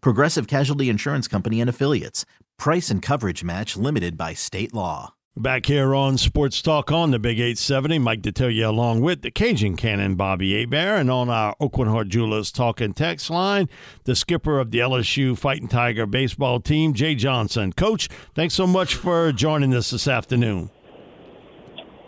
Progressive Casualty Insurance Company and Affiliates. Price and coverage match limited by state law. Back here on Sports Talk on the Big 870, Mike Detillier along with the Cajun Cannon Bobby Hebert, and on our Aucoin Hart Jewelers talking text line, the skipper of the LSU Fighting Tiger baseball team, Jay Johnson. Coach, thanks so much for joining us this afternoon.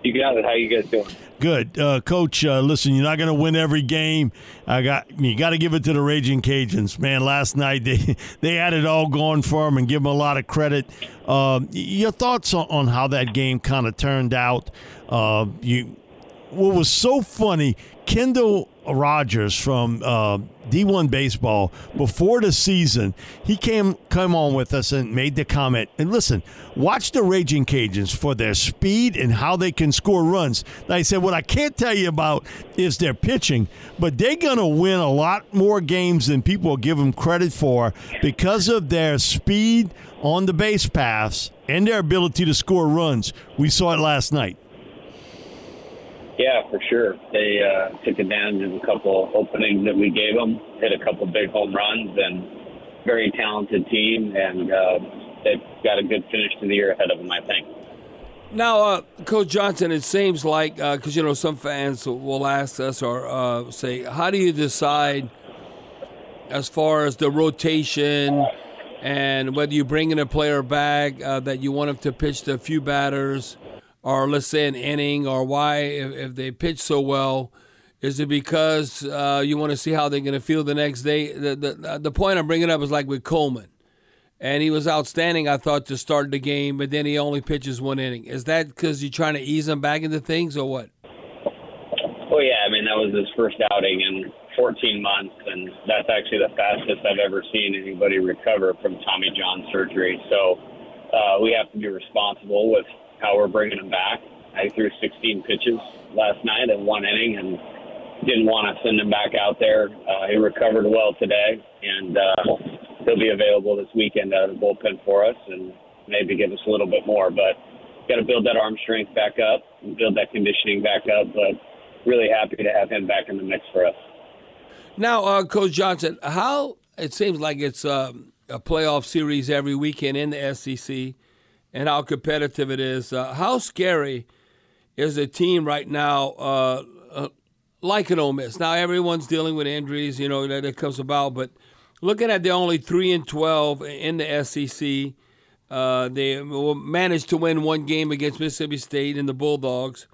You got it. How you guys doing? Good, uh, Coach. Uh, listen, you're not going to win every game. I got you. Got to give it to the Raging Cajuns, man. Last night they they had it all going for them, and give them a lot of credit. Uh, your thoughts on, on, how that game kind of turned out? Uh, you, what was so funny? Kendall Rogers from uh, D1 Baseball before the season, he came come on with us and made the comment. And listen, watch the Raging Cajuns for their speed and how they can score runs. And I said, what I can't tell you about is their pitching, but they're going to win a lot more games than people give them credit for because of their speed on the base paths and their ability to score runs. We saw it last night. Yeah, for sure. They uh, took advantage of a couple openings that we gave them, hit a couple big home runs, and very talented team, and uh, they've got a good finish to the year ahead of them, I think. Now, uh, Coach Johnson, it seems like because uh, you know some fans will ask us or uh, say, how do you decide as far as the rotation and whether you bring in a player back uh, that you want him to pitch to a few batters? Or let's say an inning, or why if, if they pitch so well? Is it because uh, you want to see how they're going to feel the next day? The, the, the point I'm bringing up is like with Coleman. And he was outstanding, I thought, to start the game, but then he only pitches one inning. Is that because you're trying to ease him back into things, or what? Oh yeah. I mean, that was his first outing in 14 months, and that's actually the fastest I've ever seen anybody recover from Tommy John surgery. So uh, we have to be responsible with how we're bringing him back. I threw 16 pitches last night in one inning and didn't want to send him back out there. Uh, he recovered well today, and uh, he'll be available this weekend out of the bullpen for us and maybe give us a little bit more. But got to build that arm strength back up and build that conditioning back up. But really happy to have him back in the mix for us. Now, uh, Coach Johnson, how it seems like it's um, a playoff series every weekend in the SEC and how competitive it is. Uh, how scary is a team right now uh, uh, like an Ole Miss? Now everyone's dealing with injuries, you know that it comes about, but looking at the only three and twelve in the SEC, uh, they managed to win one game against Mississippi State and the Bulldogs.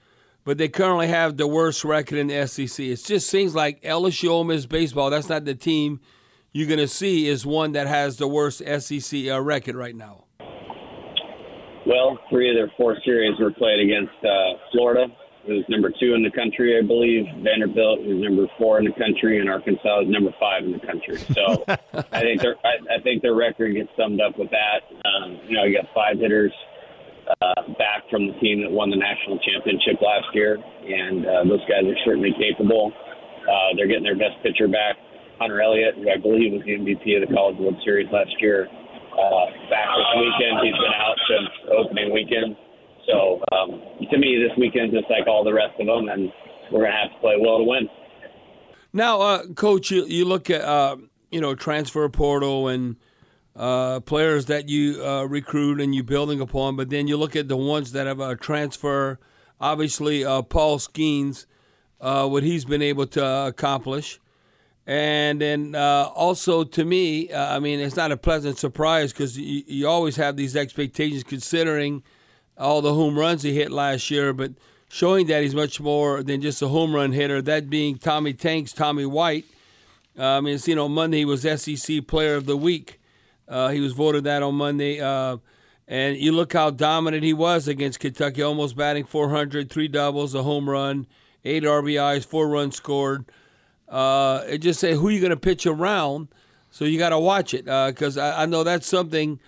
But they currently have the worst record in the SEC. It just seems like LSU Ole Miss baseball. That's not the team you're going to see. Is one that has the worst SEC uh, record right now. Well, three of their four series were played against uh, Florida, who's number two in the country, I believe. Vanderbilt, who's number four in the country, and Arkansas is number five in the country. So I think their I, I think their record gets summed up with that. Um, you know, you got five hitters uh, back from the team that won the national championship last year, and uh, those guys are certainly capable. Uh, they're getting their best pitcher back, Hunter Elliott, who I believe was the MVP of the College World Series last year uh, back this weekend. He's been out since opening weekend. So um, to me, this weekend just like all the rest of them, and we're to have to play well to win. Now, uh, coach, you, you look at uh, you know transfer portal and uh, players that you uh, recruit and you building upon, but then you look at the ones that have a transfer. Obviously, uh, Paul Skenes, uh, what he's been able to accomplish, And then uh, also to me, uh, I mean, it's not a pleasant surprise because you, you always have these expectations considering all the home runs he hit last year, but showing that he's much more than just a home run hitter. That being Tommy Tanks, Tommy White. Uh, I mean, you know, Monday he was SEC Player of the Week. Uh, he was voted that on Monday. Uh, and you look how dominant he was against Kentucky, almost batting 400, three doubles, a home run, eight RBIs, four runs scored. Uh, it just say who you're going to pitch around. So you got to watch it because I, I, know that's something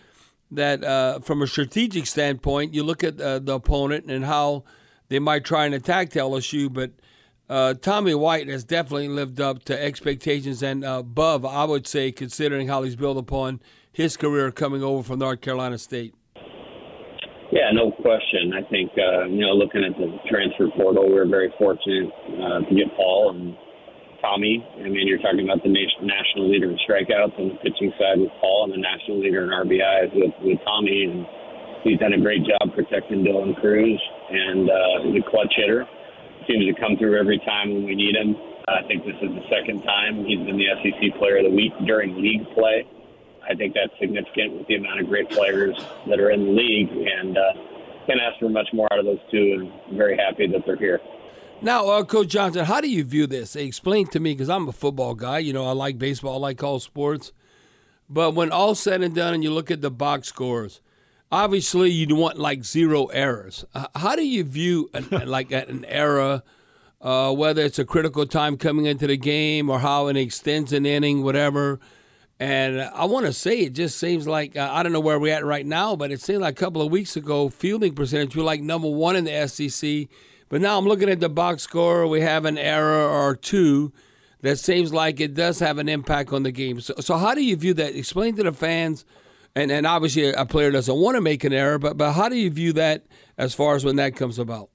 that, uh, from a strategic standpoint, you look at uh, the opponent and how they might try and attack LSU. But uh, Tommy White has definitely lived up to expectations and above, I would say, considering how he's built upon his career coming over from North Carolina State. Yeah, no question. I think uh, you know, looking at the transfer portal, we were very fortunate uh, to get Paul and Tommy. I mean, you're talking about the national leader in strikeouts on the pitching side with Paul, and the national leader in RBIs with with Tommy, and he's done a great job protecting Dylan Crews, and uh, he's a clutch hitter. Seems to come through every time when we need him. I think this is the second time he's been the SEC Player of the Week during league play. I think that's significant with the amount of great players that are in the league, and uh, can't ask for much more out of those two. And I'm very happy that they're here. Now, uh, Coach Johnson, how do you view this? Explain to me, because I'm a football guy. You know, I like baseball, I like all sports. But when all said and done, and you look at the box scores, obviously you want like zero errors. How do you view an, like an error, uh, whether it's a critical time coming into the game or how it extends an inning, whatever? And I want to say it just seems like uh, I don't know where we're at right now, but it seemed like a couple of weeks ago, fielding percentage we were like number one in the SEC. But now I'm looking at the box score. We have an error or two that seems like it does have an impact on the game. So, so how do you view that? Explain to the fans. And, and obviously, a player doesn't want to make an error, but, but how do you view that as far as when that comes about?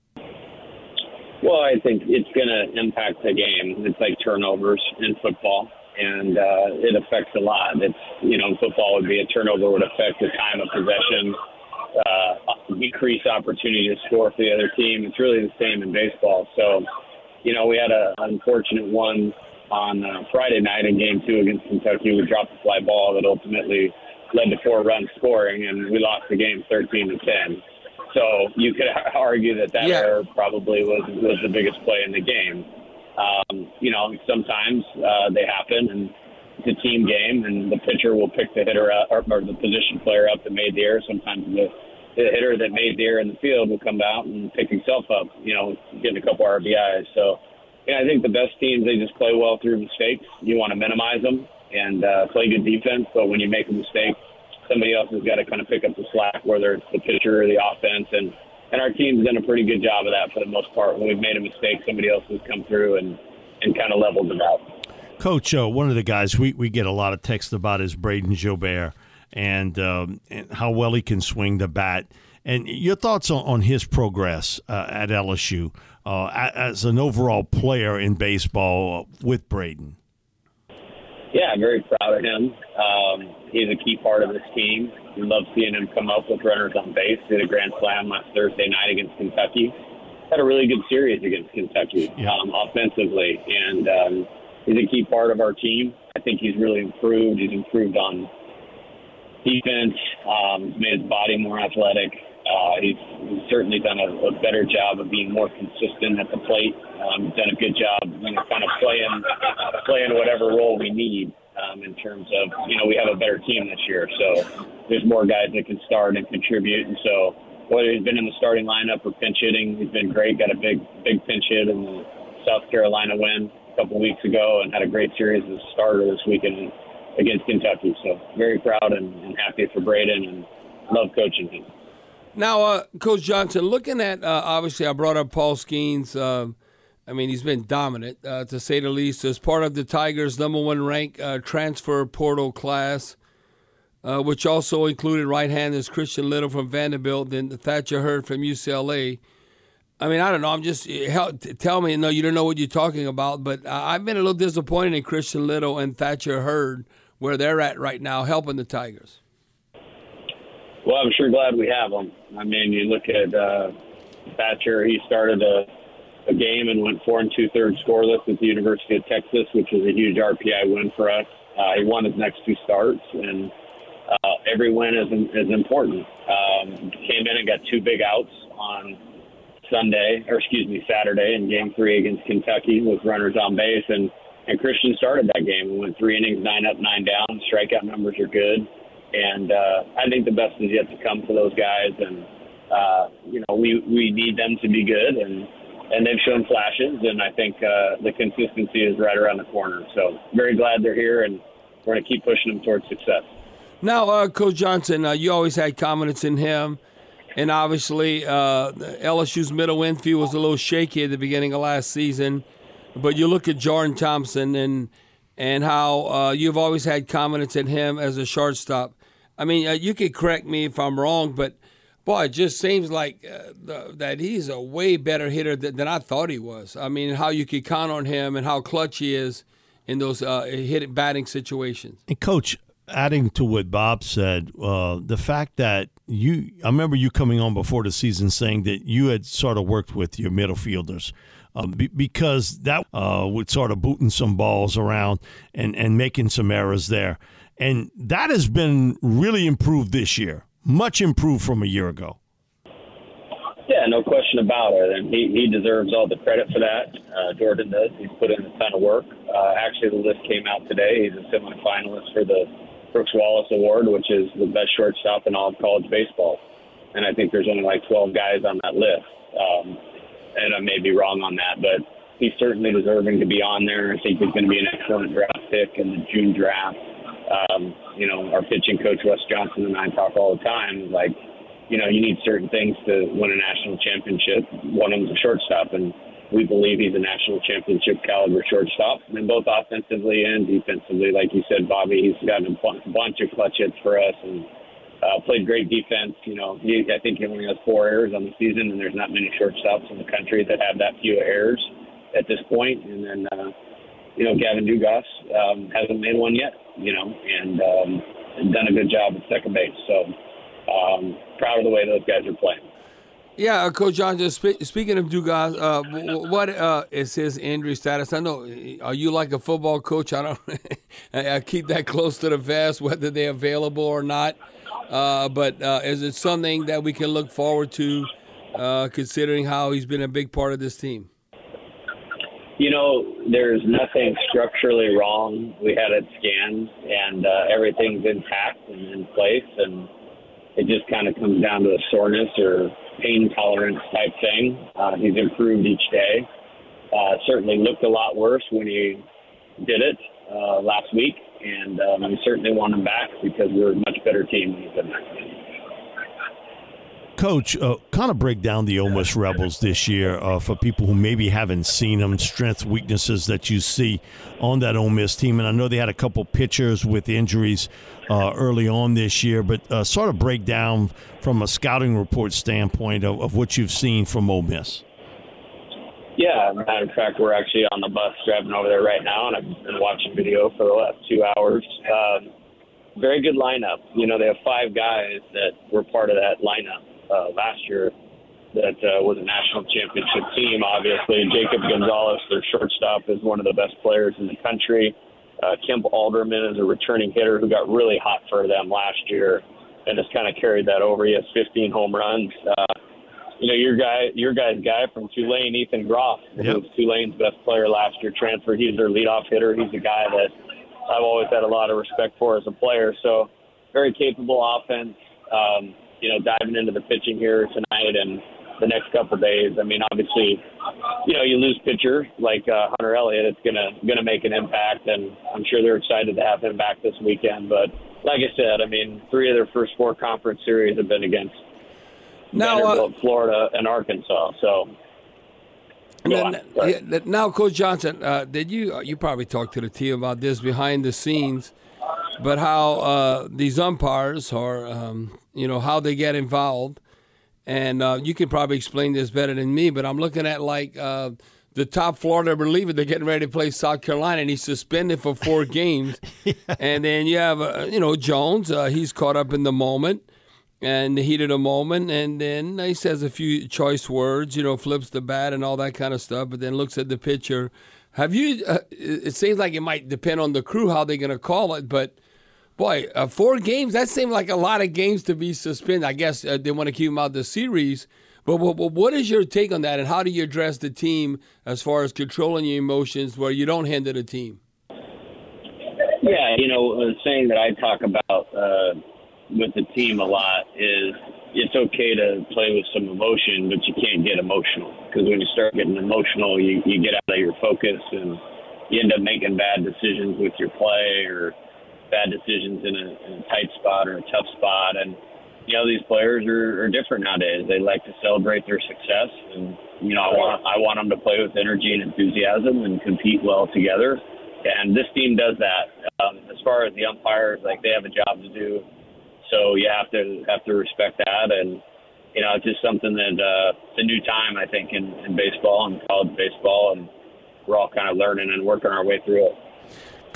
Well, I think it's going to impact the game. It's like turnovers in football and uh, it affects a lot. It's you know, football would be a turnover would affect the time of possession, uh, decrease opportunity to score for the other team. It's really the same in baseball. So, you know, we had a unfortunate one on uh, Friday night in Game Two against Kentucky. We dropped a fly ball that ultimately led to four runs scoring, and we lost the game 13 to 10. So you could argue that that yeah. error probably was was the biggest play in the game. Um, you know, sometimes uh, they happen, and it's a team game, and the pitcher will pick the hitter up, or, the position player up that made the error. Sometimes the, the hitter that made the error in the field will come out and pick himself up, you know, getting a couple RBIs. So, yeah, I think the best teams they just play well through mistakes. You want to minimize them and uh, play good defense, but when you make a mistake, somebody else has got to kind of pick up the slack, whether it's the pitcher or the offense, and and our team's done a pretty good job of that for the most part. When we've made a mistake, somebody else has come through and, and kind of leveled it out. Coach, uh, one of the guys we, we get a lot of text about is Brayden Jobert and, um, and how well he can swing the bat. And your thoughts on, on his progress uh, at LSU uh, as an overall player in baseball with Brayden? Yeah, I'm very proud of him. Um, he's a key part of this team. We love seeing him come up with runners on base. He had a grand slam last Thursday night against Kentucky. Had a really good series against Kentucky yeah. um, offensively, and um, he's a key part of our team. I think he's really improved. He's improved on defense. Um, he's made his body more athletic. Uh, he's, he's certainly done a, a better job of being more consistent at the plate. Um, he's done a good job, you know, kind of playing playing whatever role we need um, in terms of, you know, we have a better team this year. So there's more guys that can start and contribute. And so whether he's been in the starting lineup or pinch hitting, he's been great. Got a big, big pinch hit in the South Carolina win a couple weeks ago and had a great series as a starter this weekend against Kentucky. So very proud and, and happy for Brayden and love coaching him. Now, uh, Coach Johnson, looking at uh, obviously, I brought up Paul Skenes. Uh, I mean, he's been dominant, uh, to say the least, as part of the Tigers' number one rank uh, transfer portal class, uh, which also included right-handers Christian Little from Vanderbilt and Thatcher Hurd from UCLA. I mean, I don't know. I'm just tell me. No, you don't know what you're talking about. But I've been a little disappointed in Christian Little and Thatcher Hurd where they're at right now, helping the Tigers. Well, I'm sure glad we have them. I mean, you look at uh, Thatcher. He started a a game and went four and two thirds scoreless at the University of Texas, which was a huge RPI win for us. Uh, he won his next two starts, and uh, every win is is important. Um, came in and got two big outs on Sunday, or excuse me, Saturday in Game Three against Kentucky with runners on base, and and Christian started that game. We went three innings, nine up, nine down. Strikeout numbers are good, and uh, I think the best is yet to come for those guys. And uh, you know, we we need them to be good, and and they've shown flashes, and I think uh, the consistency is right around the corner. So very glad they're here, and we're going to keep pushing them towards success. Now, uh, Coach Johnson, uh, you always had confidence in him. And obviously, uh, LSU's middle infield was a little shaky at the beginning of last season. But you look at Jordan Thompson and and how uh, you've always had confidence in him as a shortstop. I mean, uh, you could correct me if I'm wrong, but boy, it just seems like uh, the, that he's a way better hitter than, than, I thought he was. I mean, how you could count on him and how clutch he is in those uh, hitting batting situations. And coach, adding to what Bob said, uh, the fact that you, I remember you coming on before the season saying that you had sort of worked with your middle fielders. Be, because that uh, would sort of booting some balls around and, and making some errors there. And that has been really improved this year, much improved from a year ago. Yeah, no question about it. And he, he deserves all the credit for that. Uh, Jordan does. He's put in a ton of work. Uh, actually, the list came out today. He's a semifinalist for the Brooks Wallace Award, which is the best shortstop in all of college baseball. And I think there's only like 12 guys on that list. Um, and I may be wrong on that, but he's certainly deserving to be on there. I think he's going to be an excellent draft pick in the June draft. Um, you know, our pitching coach Wes Johnson and I talk all the time. Like, you know, you need certain things to win a national championship. One of them's a shortstop, and we believe he's a national championship caliber shortstop, and both offensively and defensively. Like you said, Bobby, he's gotten a bunch of clutch hits for us and uh, played great defense. You know, he, I think he only has four errors on the season, and there's not many shortstops in the country that have that few errors at this point. And then, uh, you know, Gavin Dugas um, hasn't made one yet. You know, and um, done a good job at second base. So um, proud of the way those guys are playing. Yeah, uh, Coach John. Just spe- speaking of Dugas, uh, what uh, is his injury status? I know. Are you like a football coach? I don't. I keep that close to the vest, whether they're available or not. Uh, but uh, is it something that we can look forward to, uh, considering how he's been a big part of this team? You know, there's nothing structurally wrong. We had it scanned, and everything's intact and in place, and it just kind of comes down to a soreness or pain tolerance type thing. Uh, he's improved each day. Uh, certainly looked a lot worse when he did it uh, last week, and um, we certainly want him back because we're a much better team when he's been. Coach, uh, kind of break down the Ole Miss Rebels this year uh, for people who maybe haven't seen them, strengths, weaknesses that you see on that Ole Miss team. And I know they had a couple pitchers with injuries uh, early on this year, but uh, sort of break down from a scouting report standpoint of, of what you've seen from Ole Miss. Yeah, matter of fact, we're actually on the bus driving over there right now, and I've been watching video for the last two hours. Um, very good lineup. You know, they have five guys that were part of that lineup uh, last year that uh, was a national championship team, obviously. Jacob Gonzalez, their shortstop, is one of the best players in the country. Uh, Kemp Alderman is a returning hitter who got really hot for them last year and has kind of carried that over. He has 15 home runs. Uh, you know, your guy, your guy's guy from Tulane, Ethan Groff, yep. who was Tulane's best player last year, transferred. He's their leadoff hitter. He's a guy that I've always had a lot of respect for as a player. So, very capable offense. Um, you know, diving into the pitching here tonight and the next couple of days. I mean, obviously, you know, you lose pitcher like uh, Hunter Elliott, it's gonna gonna make an impact, and I'm sure they're excited to have him back this weekend. But like I said, I mean, three of their first four conference series have been against now, Vanderbilt, uh, Florida, and Arkansas. So. Now, now, Coach Johnson, uh, did you you probably talked to the team about this behind the scenes? but how uh, these umpires are, um, you know, how they get involved. And uh, you can probably explain this better than me, but I'm looking at like uh, the top Florida reliever. They're getting ready to play South Carolina, and he's suspended for four games. yeah. And then you have, uh, you know, Jones. Uh, he's caught up in the moment. and the heat of the moment, and then he says a few choice words, you know, flips the bat and all that kind of stuff, but then looks at the pitcher. Have you? Uh, it seems like it might depend on the crew how they're going to call it, but boy, uh, four games that seemed like a lot of games to be suspended. I guess uh, they want to keep him out the series. But, but, but what is your take on that, and how do you address the team as far as controlling your emotions where you don't hinder the team? Yeah, you know, the saying that I talk about uh, with the team a lot is it's okay to play with some emotion, but you can't get emotional because when you start getting emotional, you, you get out of your focus and you end up making bad decisions with your play or bad decisions in a, in a tight spot or a tough spot. And you know, these players are, are different nowadays. They like to celebrate their success, and you know, I want I want them to play with energy and enthusiasm and compete well together. And this team does that. Um, as far as the umpires, like they have a job to do, so you have to have to respect that. And you know, it's just something that uh, it's a new time I think in, in baseball and college baseball, and we're all kind of learning and working our way through it.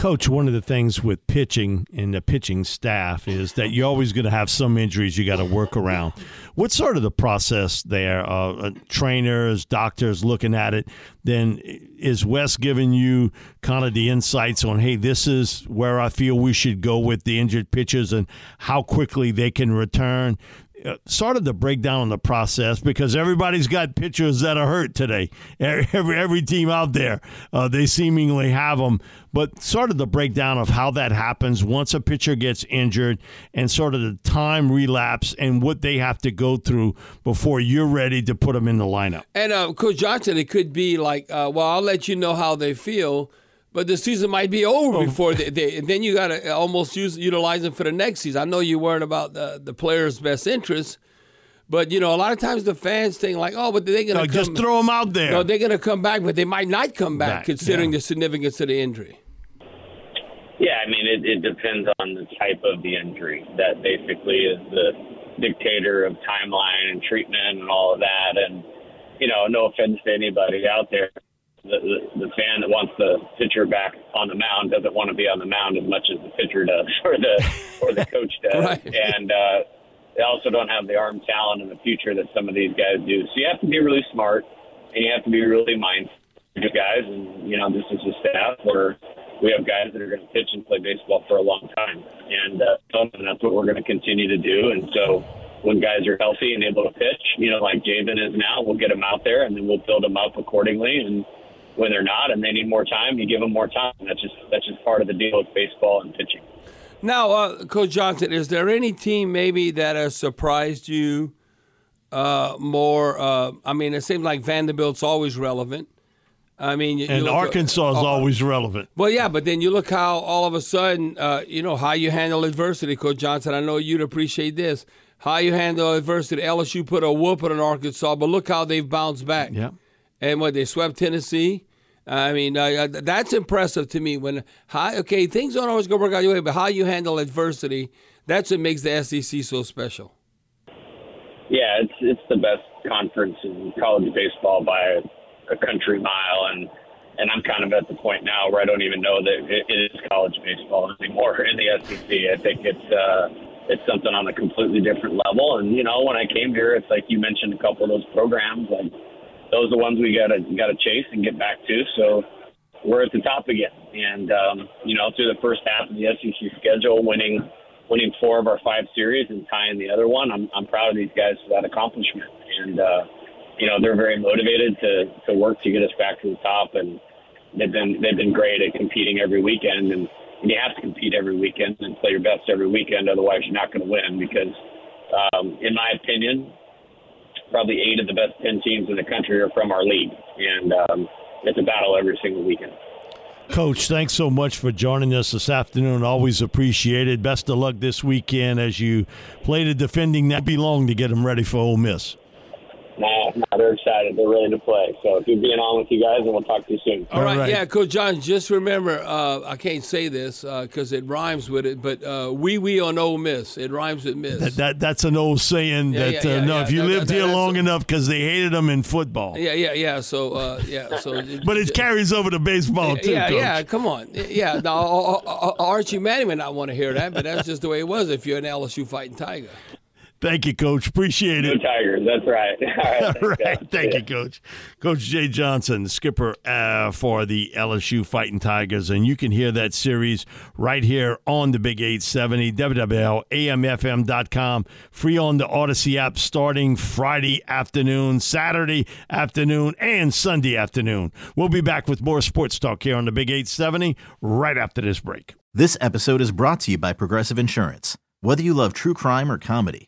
Coach, one of the things with pitching and the pitching staff is that you're always going to have some injuries you got to work around. What's sort of the process there? Uh, uh, trainers, doctors looking at it. Then is Wes giving you kind of the insights on, hey, this is where I feel we should go with the injured pitchers and how quickly they can return? Uh, started to break down the process because everybody's got pitchers that are hurt today. Every every team out there, uh, they seemingly have them. But sort of the breakdown of how that happens once a pitcher gets injured, and sort of the time relapse and what they have to go through before you're ready to put them in the lineup. And uh, Coach Johnson, it could be like, uh, well, I'll let you know how they feel but the season might be over oh. before they, they, and then you got to almost use utilize them for the next season. I know you worried about the the players' best interests, but you know a lot of times the fans think like, oh, but they're gonna no, just throw them out there. No, they're gonna come back, but they might not come back, back considering yeah. the significance of the injury. Yeah, I mean it, it depends on the type of the injury. That basically is the dictator of timeline and treatment and all of that. And you know, no offense to anybody out there, the, the, the fan that wants the pitcher back on the mound doesn't want to be on the mound as much as the pitcher does or the or the coach does. right. And uh, they also don't have the arm talent in the future that some of these guys do. So you have to be really smart and you have to be really mindful of guys. And you know, this is a staff where we have guys that are going to pitch and play baseball for a long time, and uh, and that's what we're going to continue to do. And so when guys are healthy and able to pitch, you know, like Javen is now, we'll get them out there and then we'll build them up accordingly and when they're not and they need more time, you give them more time. That's just that's just part of the deal with baseball and pitching. Now, uh, Coach Johnson, is there any team maybe that has surprised you uh, more? Uh, I mean, it seems like Vanderbilt's always relevant. I mean, you, and you Arkansas is uh, always relevant. Well, yeah, but then you look how all of a sudden, uh, you know, how you handle adversity, Coach Johnson. I know you'd appreciate this. How you handle adversity. LSU put a whoop on Arkansas, but look how they've bounced back. Yeah and what they swept Tennessee. I mean, uh, that's impressive to me. When how, okay, things don't always go work out your way, but how you handle adversity, that's what makes the SEC so special. Yeah, it's it's the best conference in college baseball by a, country mile, and and I'm kind of at the point now where I don't even know that it, it is college baseball anymore in the SEC. I think it's uh, it's something on a completely different level. And you know, when I came here, it's like you mentioned a couple of those programs, like those are the ones we gotta gotta chase and get back to. So we're at the top again, and um, you know through the first half of the SEC schedule, winning winning four of our five series and tying the other one. I'm I'm proud of these guys for that accomplishment, and uh, you know they're very motivated to to work to get us back to the top, and they've been they've been great at competing every weekend, and, and you have to compete every weekend and play your best every weekend, otherwise you're not going to win because. Um, in my opinion, probably eight of the best 10 teams in the country are from our league. And um, it's a battle every single weekend. Coach, thanks so much for joining us this afternoon. Always appreciated. Best of luck this weekend as you play the defending that belong to get them ready for Ole Miss. No, no, they're excited. They're ready to play. So good being on with you guys, and we'll talk to you soon. All, All right. right. yeah, Coach John. Just remember, uh, I can't say this because uh, it rhymes with it, but uh, we we on Ole Miss. It rhymes with Miss. That, that that's an old saying. Yeah, that yeah, uh, yeah, no, if you no, lived here long enough, because they hated them in football. Yeah, yeah, yeah. So uh, yeah, so. but it carries over to baseball too. Yeah, Coach. yeah. Come on. Yeah. Now Archie Manning may not want to hear that, but that's just the way it was. If you're an LSU fighting Tiger. Thank you, Coach. Appreciate Go it. Tigers. That's right. All right. All thanks, right. Thank Yeah. you, Coach. Coach Jay Johnson, skipper uh, for the LSU Fighting Tigers. And you can hear that series right here on the Big 870, WWLAMFM.com. Free on the Audacy app starting Friday afternoon, Saturday afternoon, and Sunday afternoon. We'll be back with more sports talk here on the Big 870 right after this break. This episode is brought to you by Progressive Insurance. Whether you love true crime or comedy,